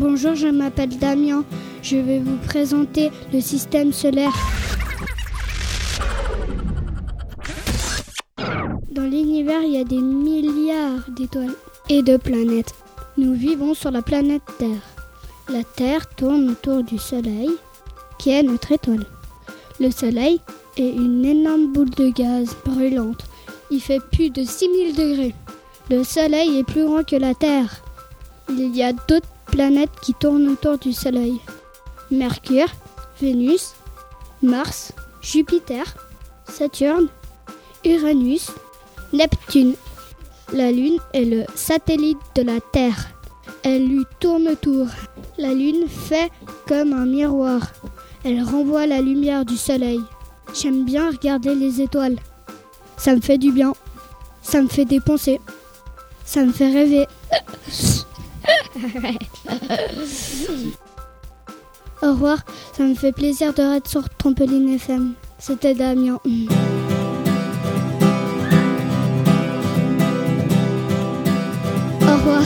Bonjour, je m'appelle Damien. Je vais vous présenter le système solaire. Dans l'univers, il y a des milliards d'étoiles et de planètes. Nous vivons sur la planète Terre. La Terre tourne autour du Soleil, qui est notre étoile. Le Soleil est une énorme boule de gaz brûlante. Il fait plus de 6000 degrés. Le Soleil est plus grand que la Terre. Il y a d'autres planètes qui tournent autour du Soleil. Mercure, Vénus, Mars, Jupiter, Saturne, Uranus, Neptune. La Lune est le satellite de la Terre. Elle lui tourne autour. La Lune fait comme un miroir. Elle renvoie la lumière du Soleil. J'aime bien regarder les étoiles. Ça me fait du bien. Ça me fait dépenser. Ça me fait rêver. Au revoir, ça me fait plaisir de être sur Trampoline FM. C'était Damien. Au revoir.